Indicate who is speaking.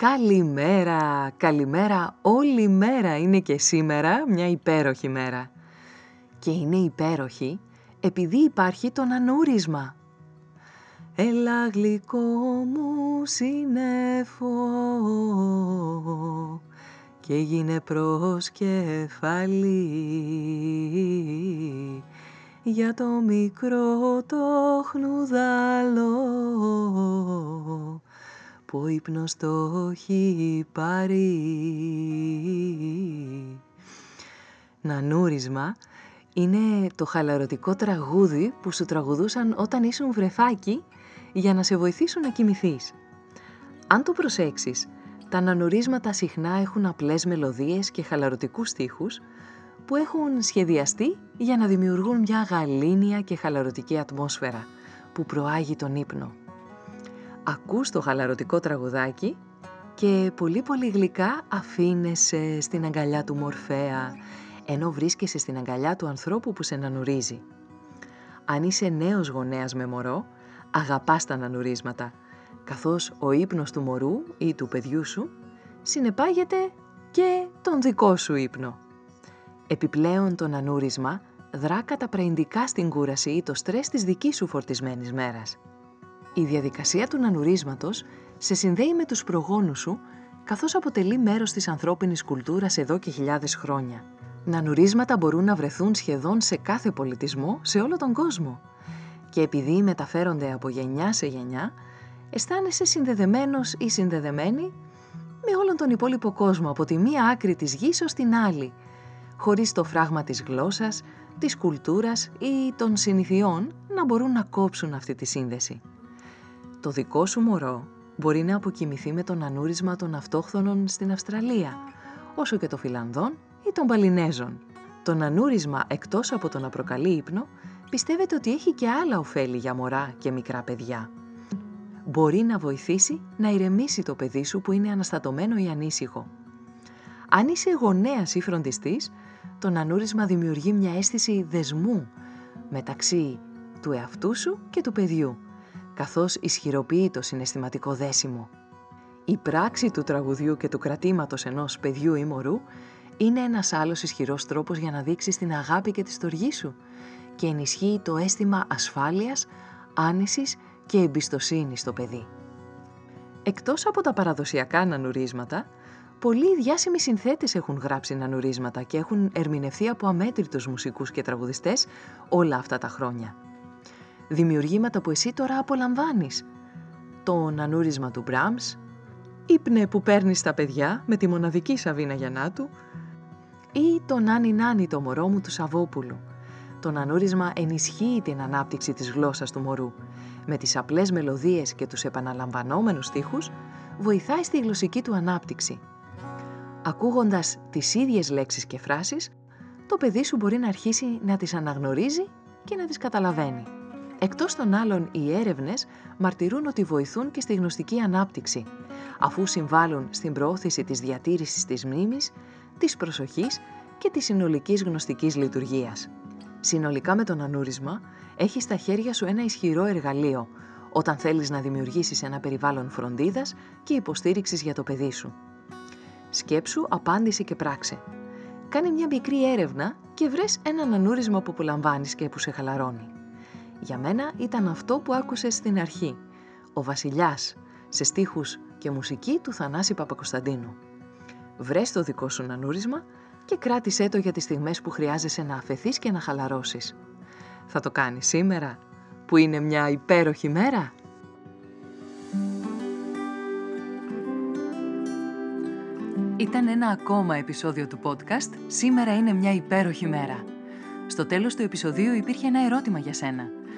Speaker 1: Καλημέρα, καλημέρα, όλη μέρα είναι και σήμερα μια υπέροχη μέρα. Και είναι υπέροχη επειδή υπάρχει το νανούρισμα. Έλα γλυκό μου συννεφό και γίνε προσκεφαλή για το μικρό το χνουδαλό που ο ύπνος το έχει πάρει. Νανούρισμα είναι το χαλαρωτικό τραγούδι που σου τραγουδούσαν όταν ήσουν βρεφάκι για να σε βοηθήσουν να κοιμηθείς. Αν το προσέξεις, τα νανουρίσματα συχνά έχουν απλές μελωδίες και χαλαρωτικούς στίχους που έχουν σχεδιαστεί για να δημιουργούν μια γαλήνια και χαλαρωτική ατμόσφαιρα που προάγει τον ύπνο ακούς το χαλαρωτικό τραγουδάκι και πολύ πολύ γλυκά αφήνεσαι στην αγκαλιά του Μορφέα, ενώ βρίσκεσαι στην αγκαλιά του ανθρώπου που σε νανουρίζει. Αν είσαι νέος γονέας με μωρό, αγαπάς τα νανουρίσματα, καθώς ο ύπνος του μωρού ή του παιδιού σου συνεπάγεται και τον δικό σου ύπνο. Επιπλέον το νανούρισμα δρά καταπραϊντικά στην κούραση ή το στρες της δικής σου φορτισμένης μέρας. Η διαδικασία του νανουρίσματος σε συνδέει με τους προγόνους σου, καθώς αποτελεί μέρος της ανθρώπινης κουλτούρας εδώ και χιλιάδες χρόνια. Νανουρίσματα μπορούν να βρεθούν σχεδόν σε κάθε πολιτισμό, σε όλο τον κόσμο. Και επειδή μεταφέρονται από γενιά σε γενιά, αισθάνεσαι συνδεδεμένος ή συνδεδεμένη με όλον τον υπόλοιπο κόσμο από τη μία άκρη της γης ως την άλλη, χωρίς το φράγμα της γλώσσας, της κουλτούρας ή των συνηθιών να μπορούν να κόψουν αυτή τη σύνδεση. Το δικό σου μωρό μπορεί να αποκοιμηθεί με τον ανούρισμα των αυτόχθονων στην Αυστραλία, όσο και των Φιλανδών ή των Παλινέζων. Το νανούρισμα εκτός από το να προκαλεί ύπνο, πιστεύετε ότι έχει και άλλα ωφέλη για μωρά και μικρά παιδιά. Μπορεί να βοηθήσει να ηρεμήσει το παιδί σου που είναι αναστατωμένο ή ανήσυχο. Αν είσαι γονέας ή φροντιστής, το νανούρισμα δημιουργεί μια αίσθηση δεσμού μεταξύ του εαυτού σου και του παιδιού, καθώς ισχυροποιεί το συναισθηματικό δέσιμο. Η πράξη του τραγουδιού και του κρατήματος ενός παιδιού ή μωρού είναι ένας άλλος ισχυρός τρόπος για να δείξεις την αγάπη και τη στοργή σου και ενισχύει το αίσθημα ασφάλειας, άνεσης και εμπιστοσύνης στο παιδί. Εκτός από τα παραδοσιακά νανουρίσματα, πολλοί διάσημοι συνθέτες έχουν γράψει νανουρίσματα και έχουν ερμηνευθεί από αμέτρητους μουσικούς και τραγουδιστές όλα αυτά τα χρόνια δημιουργήματα που εσύ τώρα απολαμβάνεις. Το νανούρισμα του Μπράμς, ύπνε που παίρνεις τα παιδιά με τη μοναδική Σαβίνα Γιαννάτου ή το νάνι νάνι το μωρό μου του Σαββόπουλου. Το νανούρισμα ενισχύει την ανάπτυξη της γλώσσας του μωρού. Με τις απλές μελωδίες και τους επαναλαμβανόμενους στίχους βοηθάει στη γλωσσική του ανάπτυξη. Ακούγοντας τις ίδιες λέξεις και φράσεις, το παιδί σου μπορεί να αρχίσει να τις αναγνωρίζει και να τις καταλαβαίνει. Εκτός των άλλων, οι έρευνες μαρτυρούν ότι βοηθούν και στη γνωστική ανάπτυξη, αφού συμβάλλουν στην προώθηση της διατήρησης της μνήμης, της προσοχής και της συνολικής γνωστικής λειτουργίας. Συνολικά με τον ανούρισμα, έχεις στα χέρια σου ένα ισχυρό εργαλείο, όταν θέλεις να δημιουργήσεις ένα περιβάλλον φροντίδας και υποστήριξης για το παιδί σου. Σκέψου, απάντηση και πράξε. Κάνε μια μικρή έρευνα και βρες έναν ανούρισμα που απολαμβάνεις και που σε χαλαρώνει. Για μένα ήταν αυτό που άκουσες στην αρχή. Ο Βασιλιάς, σε στίχους και μουσική του Θανάση Παπακοσταντίνου. Βρες το δικό σου νανούρισμα και κράτησέ το για τις στιγμές που χρειάζεσαι να αφαιθείς και να χαλαρώσεις. Θα το κάνεις σήμερα, που είναι μια υπέροχη μέρα;
Speaker 2: Ήταν ένα ακόμα επεισόδιο του podcast «Σήμερα είναι μια υπέροχη μέρα». Στο τέλος του επεισοδίου υπήρχε ένα ερώτημα για σένα.